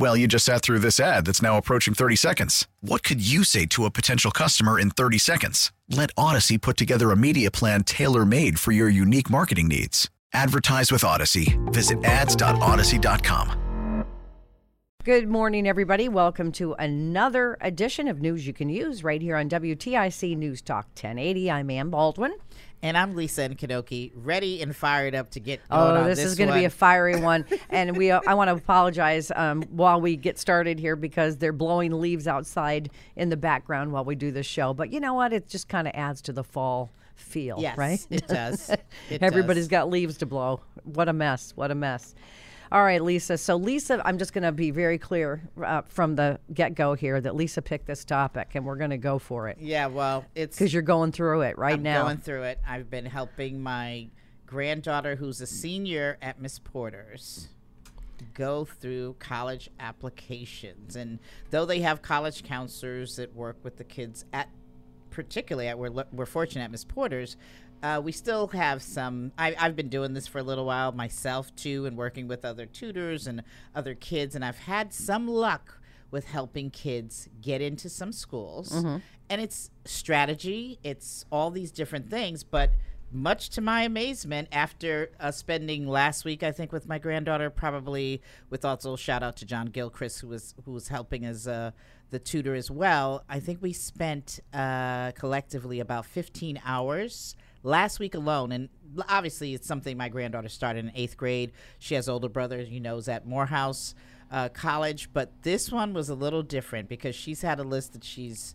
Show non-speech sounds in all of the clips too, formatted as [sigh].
Well, you just sat through this ad that's now approaching 30 seconds. What could you say to a potential customer in 30 seconds? Let Audacy put together a media plan tailor made for your unique marketing needs. Advertise with Audacy. Visit ads.audacy.com. Good morning, everybody. Welcome to another edition of News You Can Use right here on WTIC News Talk 1080. I'm Ann Baldwin. And I'm Lisa Nkanoki, ready and fired up to get Oh, on this, is going to be a fiery [laughs] one, and we. I want to apologize um, while we get started here because they're blowing leaves outside in the background while we do this show. But you know what? It just kind of adds to the fall feel, Yes, right? it does. [laughs] It Everybody's does. got leaves to blow. What a mess! What a mess! All right, Lisa. So, Lisa, I'm just going to be very clear uh, from the get go here that Lisa picked this topic, and we're going to go for it Yeah, well, it's because you're going through it right I'm now. going through it. I've been helping my granddaughter, who's a senior at Miss Porter's, go through college applications. And though they have college counselors that work with the kids at, particularly at we're we're fortunate at Miss Porter's. Uh, we still have some. I, I've been doing this for a little while myself too, and working with other tutors and other kids, and I've had some luck with helping kids get into some schools. And it's strategy, it's all these different things. But much to my amazement, after uh, spending last week, I think, with my granddaughter, probably with also shout out to John Gilchrist, who was who was helping as uh, the tutor as well. I think we spent uh, collectively about 15 hours last week alone and obviously it's something my granddaughter started in eighth grade. She has older brothers you know is at morehouse uh, college but this one was a little different because she's had a list that she's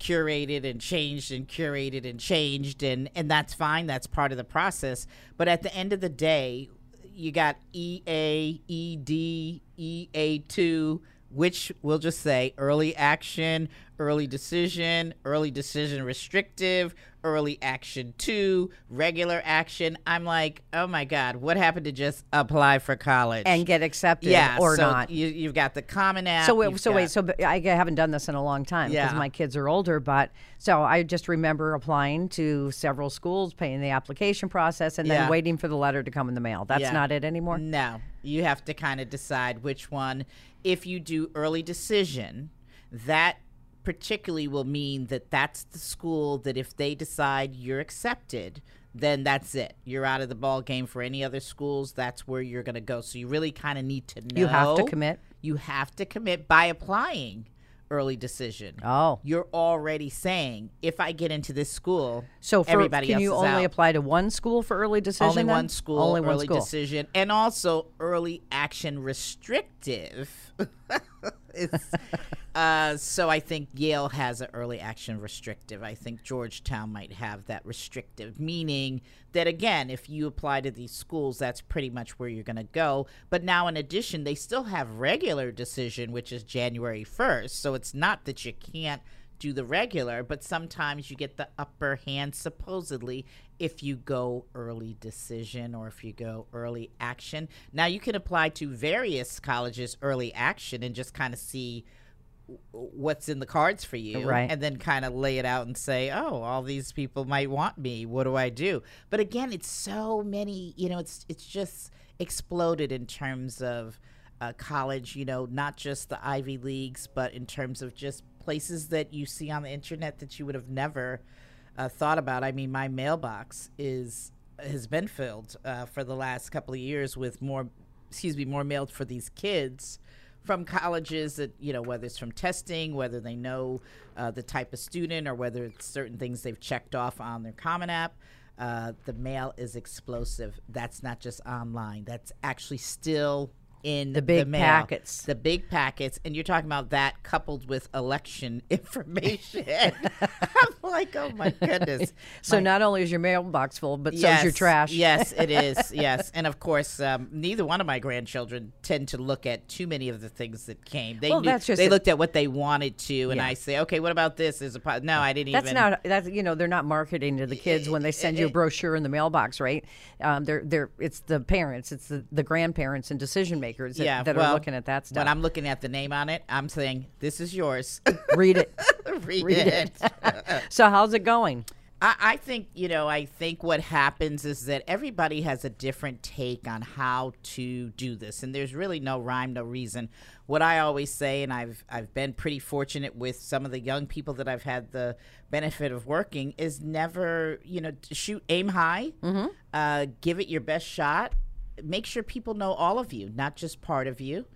curated and changed and curated and changed and and that's fine that's part of the process but at the end of the day you got E EA, ED, EA2, which we'll just say early action, early decision, early decision restrictive, early action 2, regular action. I'm like, "Oh my god, what happened to just apply for college?" and get accepted yeah, or so not. You, you've got the Common App. So wait, so wait, so I haven't done this in a long time because Yeah. my kids are older. But so I just remember applying to several schools, paying the application process, and then Yeah. waiting for the letter to come in the mail. That's Yeah. not it anymore. No, you have to kind of decide which one. If you do early decision, that particularly will mean that that's the school that if they decide you're accepted, then that's it. You're out of the ball game for any other schools. That's where you're going to go. So you really kind of need to know. You have to commit? You have to commit by applying early decision. Oh. You're already saying if I get into this school, So for, everybody can you only out. apply to one school for early decision? Only then? one school, Only one early school. decision, and also early action restrictive. [laughs] uh, so I think Yale has an early action restrictive. I think Georgetown might have that restrictive, meaning that again, if you apply to these schools, that's pretty much where you're going to go. But now, in addition, they still have regular decision, which is January 1st. So it's not that you can't do the regular, but sometimes you get the upper hand, supposedly, if you go early decision or if you go early action. Now, you can apply to various colleges early action and just kind of see what's in the cards for you Right. and then kind of lay it out and say oh all these people might want me what do i do but again it's so many you know it's it's just exploded in terms of uh, college you know not just the ivy leagues but in terms of just places that you see on the internet that you would have never uh, thought about i mean my mailbox is has been filled uh, for the last couple of years with more excuse me more mailed for these kids from colleges that you know whether it's from testing whether they know uh, the type of student or whether it's certain things they've checked off on their common app uh, the mail is explosive. That's not just online. That's actually still in The big mail. packets. The big packets, and you're talking about that coupled with election [laughs] information. [laughs] I'm like, oh my goodness. [laughs] So My- not only is your mailbox full, but so is your trash. Yes, it is. Yes, and of course, um, neither one of my grandchildren tend to look at too many of the things that came. They Well, knew- that's just they a- looked at what they wanted to, and Yeah. I say, okay, what about this? Is a po-? no, I didn't That's even. not that's you know they're not marketing to the kids when they send you a brochure in the mailbox, right? Um, they're they're it's the parents, it's the, the grandparents and decision makers that, yeah, that well, are looking at that stuff. When I'm looking at the name on it, I'm saying this is yours. [laughs] Read it. [laughs] Read, Read it. it. [laughs] so how's it going? I, I think you know. I think what happens is that everybody has a different take on how to do this, and there's really no rhyme, no reason. What I always say, and I've I've been pretty fortunate with some of the young people that I've had the benefit of working, is never you know shoot aim high, uh, give it your best shot, make sure people know all of you, not just part of you.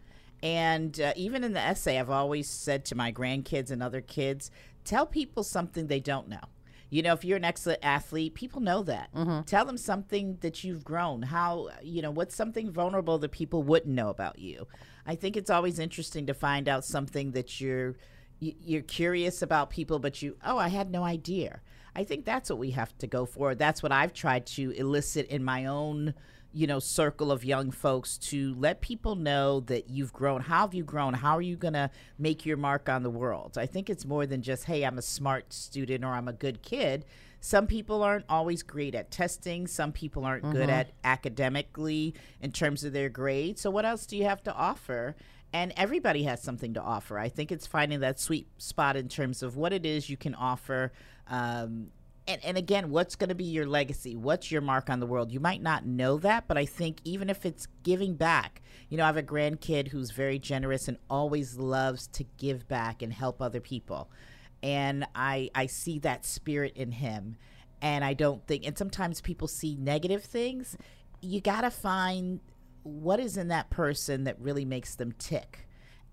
And uh, even in the essay, I've always said to my grandkids and other kids, tell people something they don't know. You know, if you're an excellent athlete, people know that. Tell them something that you've grown. How, you know, what's something vulnerable that people wouldn't know about you. I think it's always interesting to find out something that you're you're curious about people, but you, oh, I had no idea. I think that's what we have to go for. That's what I've tried to elicit in my own you know circle of young folks to let people know that you've grown. How have you grown? How are you going to make your mark on the world? I think it's more than just hey i'm a smart student or i'm a good kid. Some people aren't always great at testing. Some people aren't good at academically in terms of their grades. So what else do you have to offer? And everybody has something to offer. I think it's finding that sweet spot in terms of what it is you can offer um, and, and again, what's going to be your legacy? What's your mark on the world? You might not know that, but I think even if it's giving back, you know, I have a grandkid who's very generous and always loves to give back and help other people. And I, I see that spirit in him. And I don't think, and sometimes people see negative things. You got to find what is in that person that really makes them tick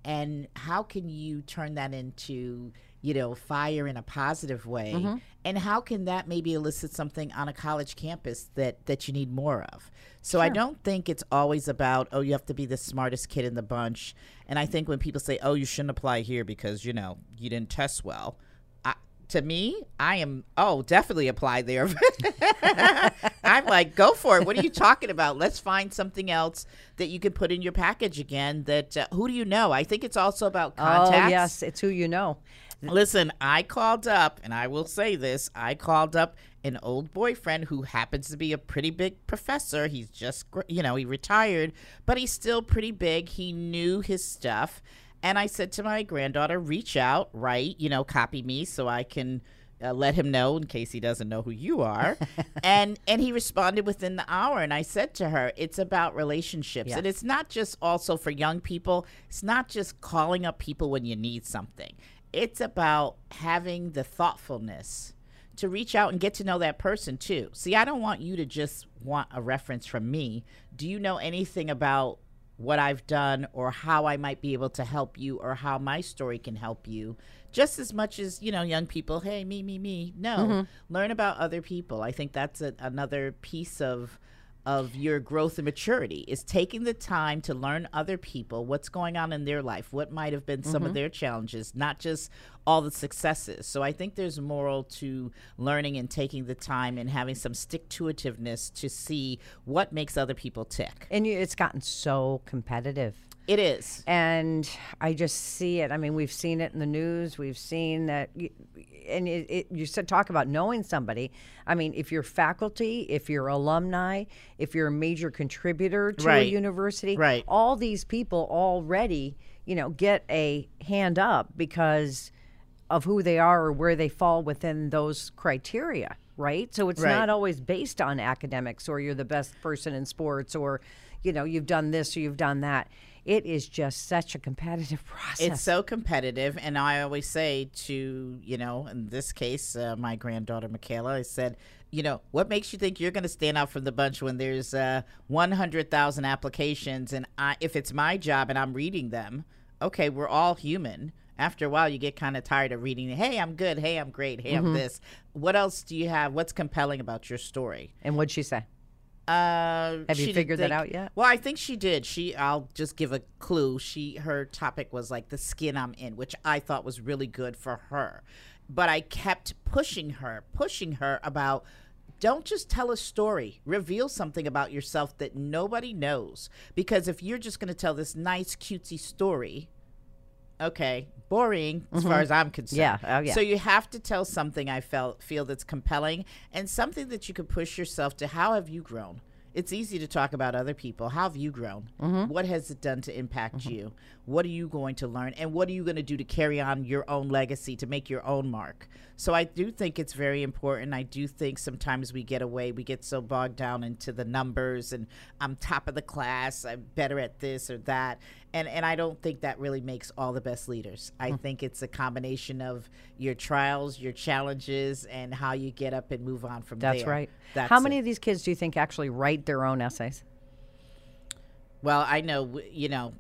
and how can you turn that into you know fire in a positive way? Mm-hmm. And how can that maybe elicit something on a college campus that that you need more of? So i don't think it's always about oh you have to be the smartest kid in the bunch. And i think when people say oh you shouldn't apply here because you know you didn't test well to me i am oh definitely apply there [laughs] [laughs] i'm like go for it what are you talking about let's find something else that you could put in your package again that uh, who do you know i think it's also about contacts Oh yes, it's who you know. Listen, I called up, and I will say this I called up an old boyfriend who happens to be a pretty big professor. He's just, you know, he retired, but he's still pretty big. He knew his stuff. And I said to my granddaughter, reach out, write, you know, copy me so I can. Uh, let him know in case he doesn't know who you are [laughs] and and he responded within the hour and i said to her it's about relationships Yeah. and it's not just also for young people it's not just calling up people when you need something it's about having the thoughtfulness to reach out and get to know that person too. See, I don't want you to just want a reference from me. Do you know anything about what I've done or how I might be able to help you or how my story can help you? Just as much as, you know, young people, hey, me, me, me. No, mm-hmm. learn about other people. I think that's a, another piece of of your growth and maturity is taking the time to learn other people what's going on in their life what might have been some of mm-hmm. their challenges not just all the successes. So i think there's moral to learning and taking the time and having some stick to itiveness to see what makes other people tick. And you, it's gotten so competitive. It is and I just see it. I mean, we've seen it in the news. We've seen that, and it, it, you said talk about knowing somebody. I mean, if you're faculty, if you're alumni, if you're a major contributor to a university, Right. all these people already, you know, get a hand up because of who they are or where they fall within those criteria, right? So it's Right. not always based on academics or you're the best person in sports or, you know, you've done this or you've done that. It is just such a competitive [laughs] process. It's so competitive, and I always say to you know, in this case, uh, my granddaughter Michaela, I said, you know, what makes you think you're going to stand out from the bunch when there's uh, 100,000 applications, and I, if it's my job and I'm reading them, okay, we're all human, After a while, you get kind of tired of reading. Hey, I'm good. Hey, I'm great. Hey, Mm-hmm. I'm this. What else do you have? What's compelling about your story? And what'd she say? Uh, Have you figured that out yet? Well, I think she did. She, I'll just give a clue. She, her topic was like the skin I'm in, which I thought was really good for her. But I kept pushing her, pushing her about. Don't just tell a story. Reveal something about yourself that nobody knows. Because if you're just going to tell this nice, cutesy story, okay, boring as far as I'm concerned. Mm-hmm. Yeah, oh, yeah. So you have to tell something I felt feel that's compelling and something that you could push yourself to. How have you grown? It's easy to talk about other people. How have you grown? Mm-hmm. What has it done to impact you? What are you going to learn? And what are you going to do to carry on your own legacy, to make your own mark? So I do think it's very important. I do think sometimes we get away, we get so bogged down into the numbers and I'm top of the class, I'm better at this or that. And and I don't think that really makes all the best leaders. I Hmm. think it's a combination of your trials, your challenges, and how you get up and move on from That's there. right. That's right. How it. many of these kids do you think actually write their own essays? Well, I know, you know,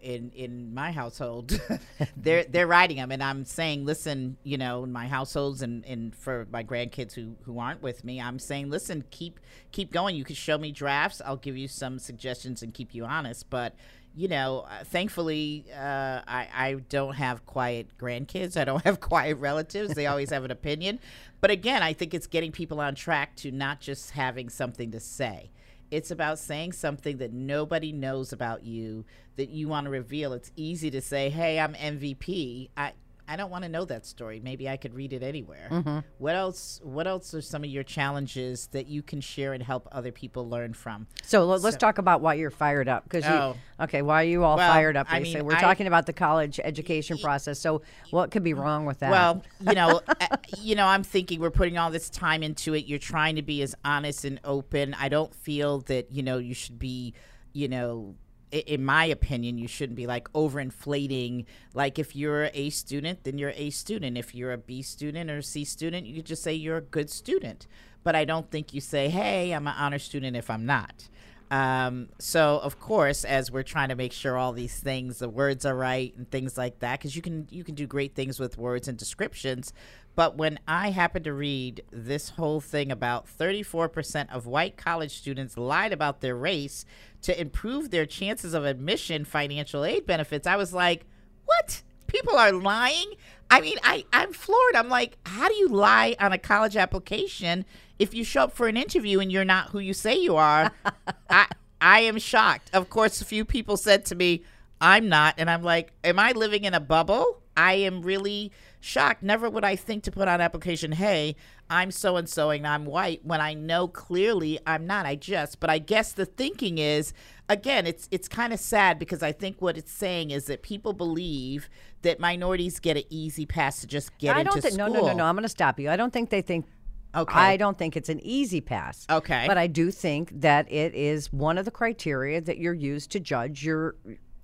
in in my household, [laughs] [laughs] they're they're writing them, and I'm saying, listen, you know, in my households and, and for my grandkids who who aren't with me, I'm saying, listen, keep keep going. You can show me drafts. I'll give you some suggestions and keep you honest, but. You know, uh, thankfully, uh, I, I don't have quiet grandkids. I don't [laughs] have quiet relatives. They always have an opinion. But again, I think it's getting people on track to not just having something to say. It's about saying something that nobody knows about you that you want to reveal. It's easy to say, "Hey, I'm MVP." I I don't want to know that story. Maybe I could read it anywhere. Mm-hmm. What else? What else are some of your challenges that you can share and help other people learn from? So let, us talk about why you're fired up. Because Oh. okay, why are you all Well, fired up? I mean, We're I- talking about the college education process. So what could be wrong with that? Well, you know, [laughs] uh, you know, I'm thinking we're putting all this time into it. You're trying to be as honest and open. I don't feel that you know you should be, you know. In my opinion, you shouldn't be like overinflating. Like, if you're a A student, then you're a student. If you're a B student or a C student, you could just say you're a good student. But I don't think you say, hey, I'm an honor student if I'm not. Um, so of course, as we're trying to make sure all these things, the words are right and things like that, because you can you can do great things with words and descriptions. But when I happened to read this whole thing about 34% of white college students lied about their race to improve their chances of admission financial aid benefits, I was like? People are lying? I mean, I, I'm floored. I'm like, how do you lie on a college application if you show up for an interview and you're not who you say you are? [laughs] I I am shocked. Of course, a few people said to me, I'm not. And I'm like, am I living in a bubble? I am really shocked. Never would I think to put on application, hey, I'm so and so and I'm white when I know clearly I'm not. I just, but I guess the thinking is, again, it's it's kind of sad because I think what it's saying is that people believe that minorities get an easy pass to just get I into don't think. No, no, no, no. I'm going to stop you. I don't think they think. Okay. I don't think it's an easy pass. Okay. But I do think that it is one of the criteria that you're used to judge your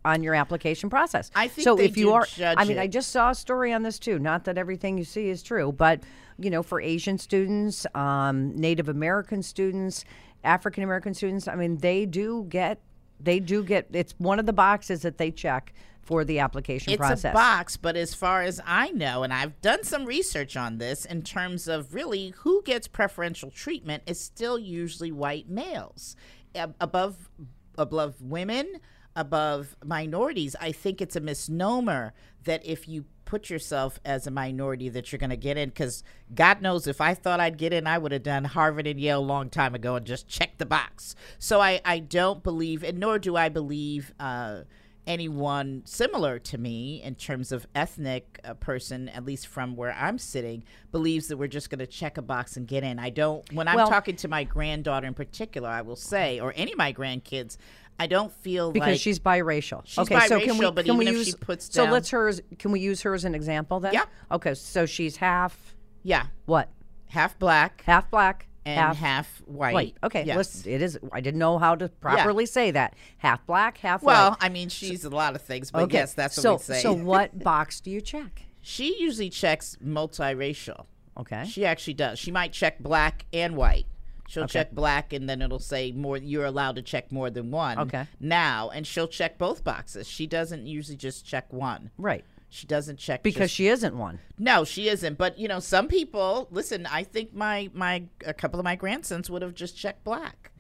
on your application process. I think so. if you are, I mean, it. I just saw a story on this too. Not that everything you see is true, but you know, for Asian students, um, Native American students, African American students, I mean, they do get. They do get. It's one of the boxes that they check for the application it's process. a box, but as far as I know, and I've done some research on this in terms of really who gets preferential treatment is still usually white males. Above above women, above minorities, I think it's a misnomer that if you put yourself as a minority that you're going to get in because god knows if i thought i'd get in i would have done harvard and yale a long time ago and just checked the box so i, I don't believe and nor do i believe uh, anyone similar to me in terms of ethnic uh, person, at least from where I'm sitting, believes that we're just going to check a box and get in. I don't. When I'm Well- talking to my granddaughter in particular, I will say, or any of my grandkids, I don't feel because like she's biracial. She's okay, so can we but can we even if use she puts so down- let's hers can we use her as an example then? Yeah. Okay, so she's half yeah, what? half black Half black and half, half, white. white. Okay, yes. it is. I didn't know how to properly say that. Half black, half Well, white. I mean, she's a lot of things, but Okay, yes, that's so what we say. so [laughs] what box do you check? she usually checks multiracial. Okay, She actually does. She might check black and white. She'll check black and then it'll say more you're allowed to check more than one Okay. now and she'll check both boxes. She doesn't usually just check one. right. She doesn't check because just- she isn't one. no, she isn't. But you know, some people listen. I think my my a couple of my grandsons would have just checked black,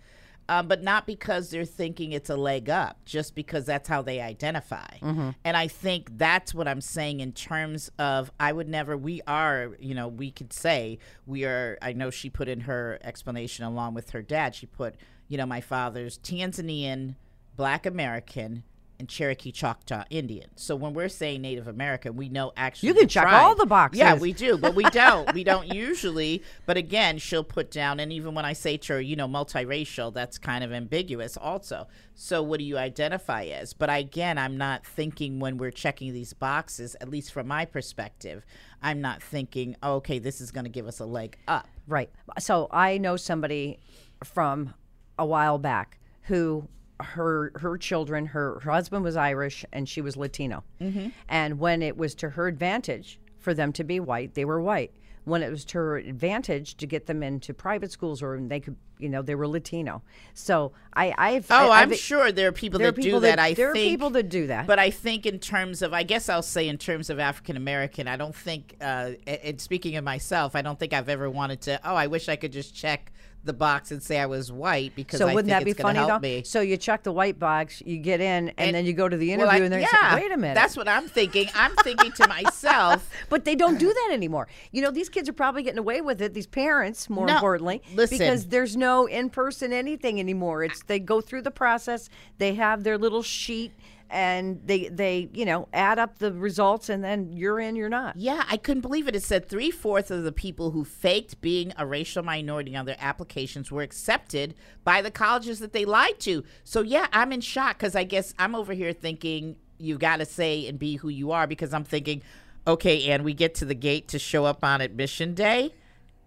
um, but not because they're thinking it's a leg up, just because that's how they identify. And I think that's what I'm saying in terms of I would never. We are, you know, we could say we are. I know she put in her explanation along with her dad. She put, you know, my father's Tanzanian, Black American. And Cherokee Choctaw Indian. So when we're saying Native American, we know actually You can check tribe. all the boxes. Yeah, we do, but we don't. we don't usually. But again, she'll put down, and even when I say to her, you know, multiracial, that's kind of ambiguous also. So what do you identify as? But again, I'm not thinking when we're checking these boxes, at least from my perspective, I'm not thinking, oh, okay, this is going to give us a leg up. Right. So I know somebody from a while back who her her children her, her husband was Irish and she was Latino. Mm-hmm. And when it was to her advantage for them to be white, they were white. When it was to her advantage to get them into private schools or they could, you know, they were Latino. So I, I've Oh, I, I'm I've, sure there are people there are that people do that. that- I there are people that do that. But I think in terms of, I guess I'll say in terms of African American, I don't think. Uh, and speaking of myself, I don't think I've ever wanted to. Oh, I wish I could just check the box and say I was white because so I wouldn't think that be funny help though? me. So you check the white box, you get in, and, then you go to the Well, interview, I- and they're yeah, "Wait a minute." That's what I'm thinking. I'm thinking to myself. [laughs] But they don't do that anymore. You know, these kids are probably getting away with it. These parents, more No, importantly, listen. because there's no in-person anything anymore. It's they go through the process. They have their little sheet, and they they you know add up the results, and then you're in, you're not. Yeah, I couldn't believe it. It said three fourths of the people who faked being a racial minority on their applications were accepted by the colleges that they lied to. So, yeah, I'm in shock because I guess I'm over here thinking you got to say and be who you are because I'm thinking, okay, and we get to the gate to show up on admission day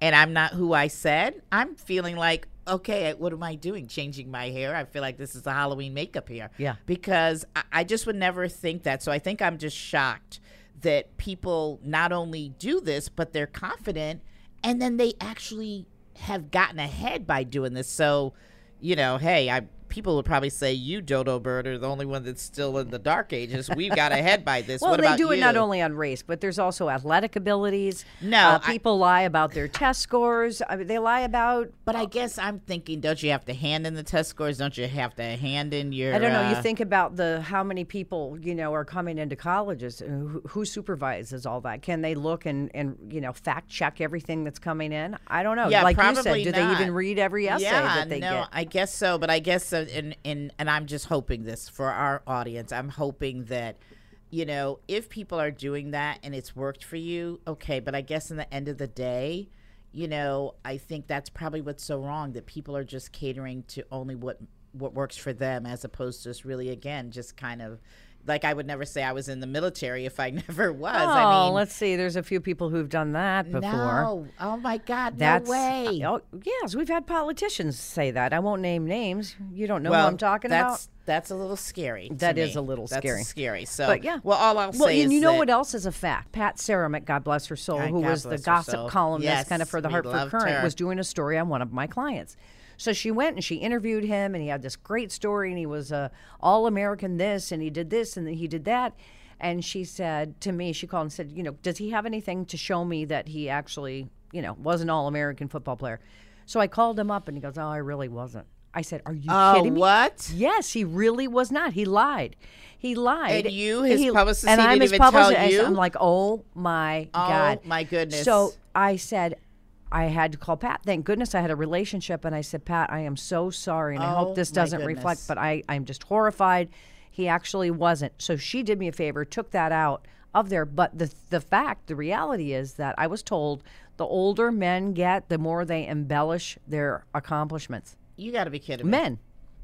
and I'm not who I said. I'm feeling like, okay, what am I doing? Changing my hair? I feel like this is a Halloween makeup here. Yeah. Because I, I just would never think that. So I think I'm just shocked that people not only do this, but they're confident and then they actually have gotten ahead by doing this. So, you know, hey, I people would probably say you dodo bird are the only one that's still in the dark ages. We've got [laughs] ahead by this. Well, what they about do it not only on race, but there's also athletic abilities. No, uh, I- people lie about their test scores. I mean, they lie about. [laughs] But I guess I'm thinking, don't you have to hand in the test scores? Don't you have to hand in your? I don't know. You uh, think about the how many people you know are coming into colleges. Who, who supervises all that? Can they look and and you know fact check everything that's coming in? I don't know. Yeah, like you probably said, do they even read every essay yeah, that they no, get? I guess so. But I guess uh, in in and I'm just hoping this for our audience. I'm hoping that you know if people are doing that and it's worked for you, okay. But I guess in the end of the day. You know, I think that's probably what's so wrong that people are just catering to only what what works for them, as opposed to just really again just kind of like I would never say I was in the military if I [laughs] never was. oh, I mean, let's see. There's a few people who've done that before. No. Oh my God. That's no way. Uh, oh, yes, we've had politicians say that. I won't name names. You don't know well, who I'm talking that's, about. That's a little scary. That is is a little that's scary. Scary. So, But yeah. Well, all I'll Well, say and you know what else is a fact? Pat Seremet, God bless her soul, God who was the gossip soul. columnist kind of for the Hartford Courant, her. was doing a story on one of my clients. So she went and she interviewed him, and he had this great story, and he was uh, a all American this, and he did this, and he did that. And she said to me, she called and said, you know, does he have anything to show me that he actually, you know, was an all American football player? So I called him up, and he goes, oh, I really wasn't. I said, are you Oh, kidding me? what? Yes, he really was not. He lied. He lied. And you, his he, publicist, and I'm didn't his even tell publicist. you? I'm like, oh my Oh, god, my goodness. So I said, I had to call Pat. Thank goodness I had a relationship, and I said, Pat, I am so sorry, and I Oh, hope this my doesn't goodness. reflect. But I, I'm just horrified. He actually wasn't. So she did me a favor, took that out of there. But the the fact, the reality is that I was told the older men get, the more they embellish their accomplishments You got to be kidding me. men.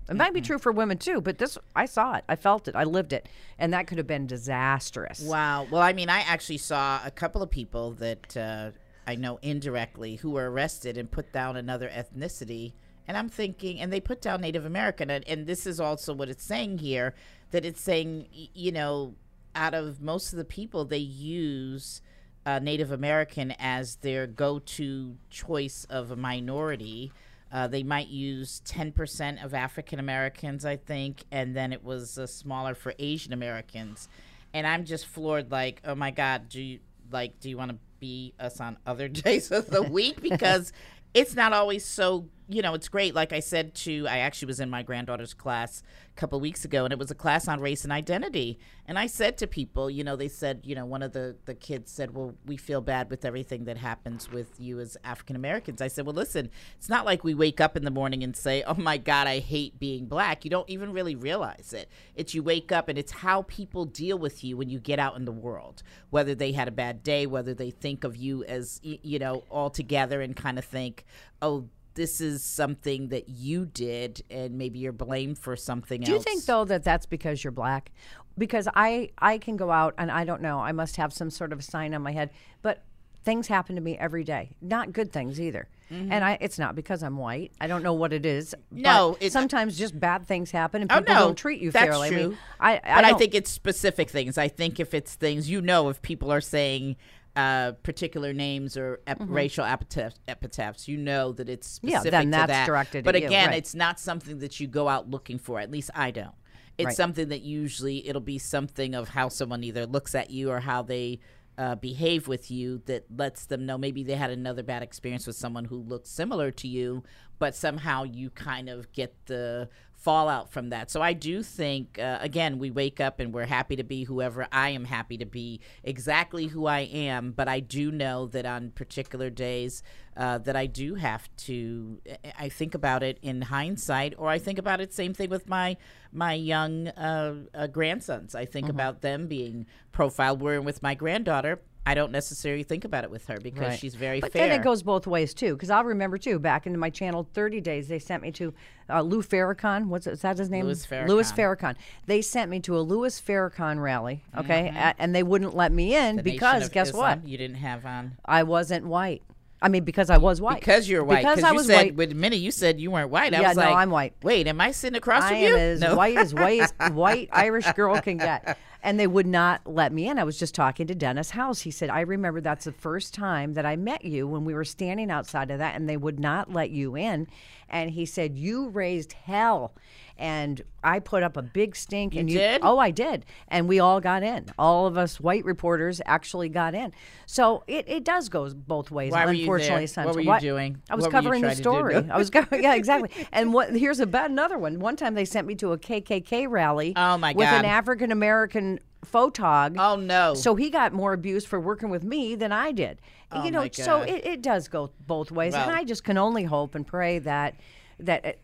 It might be true for women too, but this I saw it, I felt it, I lived it, and that could have been disastrous. Wow. Well, I mean, I actually saw a couple of people that uh, I know indirectly who were arrested and put down another ethnicity. And I'm thinking, and they put down Native American. And, and this is also what it's saying here that it's saying, you know, out of most of the people, they use uh, Native American as their go to choice of a minority. Uh, they might use 10% of African Americans, I think, and then it was uh, smaller for Asian Americans. and I'm just floored. Like, oh my god, do you like? Do you want to be us on other [laughs] days of the week because it's not always so you know it's great. Like i said to i actually was in my granddaughter's class a couple weeks ago and it was a class on race and identity. And i said to people you know they said you know one of the the kids said well we feel bad with everything that happens with you as african americans i said well listen it's not like we wake up in the morning and say oh my god i hate being black you don't even really realize it. It's you wake up and it's how people deal with you when you get out in the world whether they had a bad day whether they think of you as you know all together and kind of think oh this is something that you did and maybe you're blamed for something Do else. Do you think though that that's because you're black? Because I I can go out and I don't know. I must have some sort of sign on my head, but things happen to me every day. Not good things either. Mm-hmm. And I it's not because I'm white. I don't know what it is. No, but it- sometimes just bad things happen and Oh people no, don't treat you that's fairly. True. I mean, I, I but I, think it's specific things. I think if it's things you know, if people are saying uh, particular names or ep- racial epitaphs, epitaphs, you know that it's Mm-hmm. Yeah, specific then to that's that. directed But at you, again, right. it's not something that you go out looking for. At least I don't. It's Right. something that usually it'll be something of how someone either looks at you or how they uh, behave with you that lets them know maybe they had another bad experience with someone who looks similar to you, but somehow you kind of get the fallout from that. So I do think, uh, again, we wake up and we're happy to be whoever I am happy to be, exactly who I am. But I do know that on particular days uh, that I do have to. I think about it in hindsight, or I think about it. Same thing with my my young uh, uh, grandsons. I think about them being profiled. Where with my granddaughter. I don't necessarily think about it with her because Right. she's very but fair. then it goes both ways too. Because I'll remember too. Back into my channel, thirty days, they sent me to uh, Lou Farrakhan. What's is that his name? Louis Louis Farrakhan. Farrakhan. They sent me to a Louis Farrakhan rally. Okay, a- and they wouldn't let me in Mm-hmm. The because guess Islam, what? You didn't have on I wasn't white. I mean, because I was white. because you're white. Because I you was said white. with a minute you said you weren't white. I Yeah, was no, like, I'm white. Wait, am I sitting across I from am you? as no. white as white [laughs] as white Irish girl can get. And they would not let me in. I was just talking to Dennis House. He said, I remember that's the first time that I met you when we were standing outside of that and they would not let you in. And he said, You raised hell. And I put up a big stink. and you did? Oh, I did. And we all got in. All of us white reporters actually got in. So it, it does go both ways. Why were you unfortunately, there? sometimes. What were you doing? I was What covering the trying to do? story. I was going, yeah, exactly. [laughs] And what? Here's a bad another one. One time they sent me to a KKK rally. Oh, my With an African American photog. Oh, no. So he got more abuse for working with me than I did. Oh, you know, so it, it does go both ways, and I just can only hope and pray that that.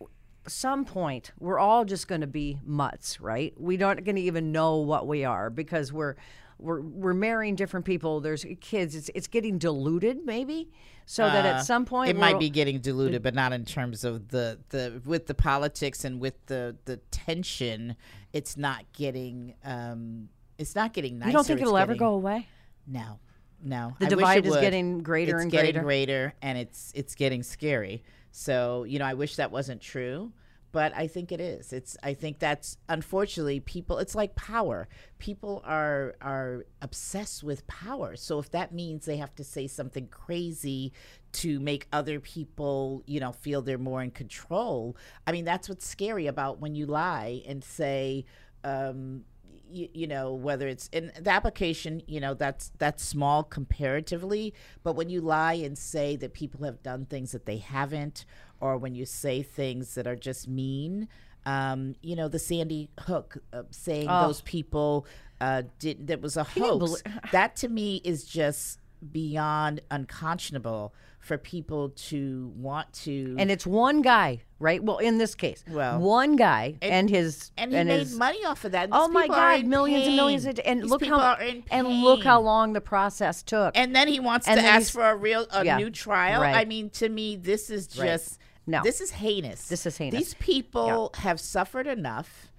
Some point we're all just going to be mutts right we don't going to even know what we are because we're we're we're marrying different people there's kids it's it's getting diluted maybe so that Uh, at some point it might be getting diluted, but not in terms of the the with the politics and with the the tension. It's not getting um, it's not getting nicer. you don't think it'll ever go away No, no. The I divide is would. getting greater it's and greater. It's getting greater. greater, and it's it's getting scary. So you know, I wish that wasn't true, but I think it is. It's I think that's unfortunately people. It's like power. People are are obsessed with power. So if that means they have to say something crazy to make other people, you know, feel they're more in control. I mean, that's what's scary about when you lie and say. Um, you, you know whether it's in the application you know that's that's small comparatively but when you lie and say that people have done things that they haven't or when you say things that are just mean um, you know the sandy hook uh, saying those people uh, did that was a hoax that to me is just beyond unconscionable for people to want to and it's one guy, right? Well, in this case, Well, one guy and, his and he made his, money off of that. Oh my God, millions and millions of and These look how and look how long the process took. And then he wants And to ask for a real a Yeah, new trial. right. I mean, to me, this is Right. just No. This is heinous. This is heinous. These people have suffered enough,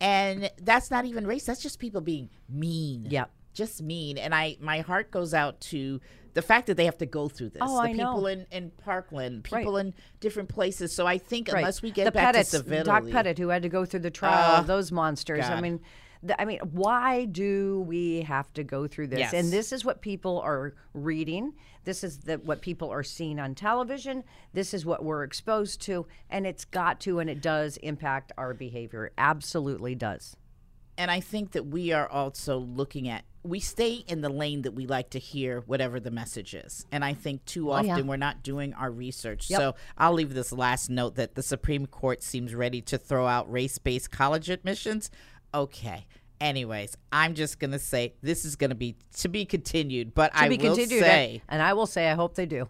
and that's not even race. That's just people being mean. Yep. Just mean. And I, my heart goes out to the fact that they have to go through this. Oh, the I know. people in, in Parkland, Right. people in different places. So I think Right. unless we get the back Pettits, to civility, Doc Petit, who had to go through the trial Ah, of those monsters. I mean, the, I mean, why do we have to go through this? Yes. And this is what people are reading. This is the, what people are seeing on television. This is what we're exposed to, and it's got to, and it does impact our behavior. It absolutely does. And I think that we are also looking at we stay in the lane that we like to hear whatever the message is. And I think too often Oh, yeah. we're not doing our research. Yep. So I'll leave this last note that the Supreme Court seems ready to throw out race based college admissions. Okay. Anyways, I'm just gonna say this is gonna be to be continued, but To I be will continued. say, and I will say, I hope they do.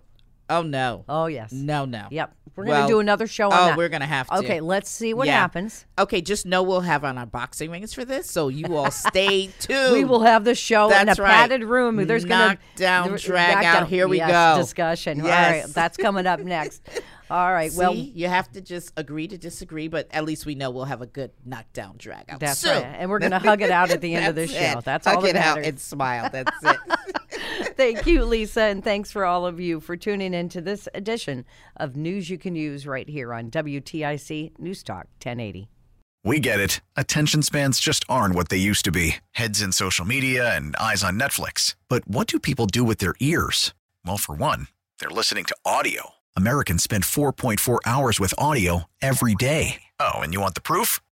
Oh no, Oh yes. no, no. Yep. We're Well, gonna do another show on oh, that. we're gonna have to. Okay, let's see what Yeah. happens. Okay, just know we'll have on our boxing rings for this, so you all stay [laughs] tuned. We will have the show in a That's right. padded room. There's gonna Knockdown, there- drag out. Here we yes, go. Discussion. Yes. right, that's coming up next. [laughs] All right. See, well, you have to just agree to disagree, but at least we know we'll have a good knockdown drag out. That's soon. right. And we're [laughs] gonna hug it out at the end of this show. it. That's hug all that it out matters. and smile. That's it. [laughs] Thank you, Lisa, and thanks for all of you for tuning in to this edition of News You Can Use right here on WTIC News Talk 1080. We get it. Attention spans just aren't what they used to be heads in social media and eyes on Netflix. But what do people do with their ears? Well, for one, they're listening to audio. Americans spend 4.4 hours with audio every day. Oh, and you want the proof?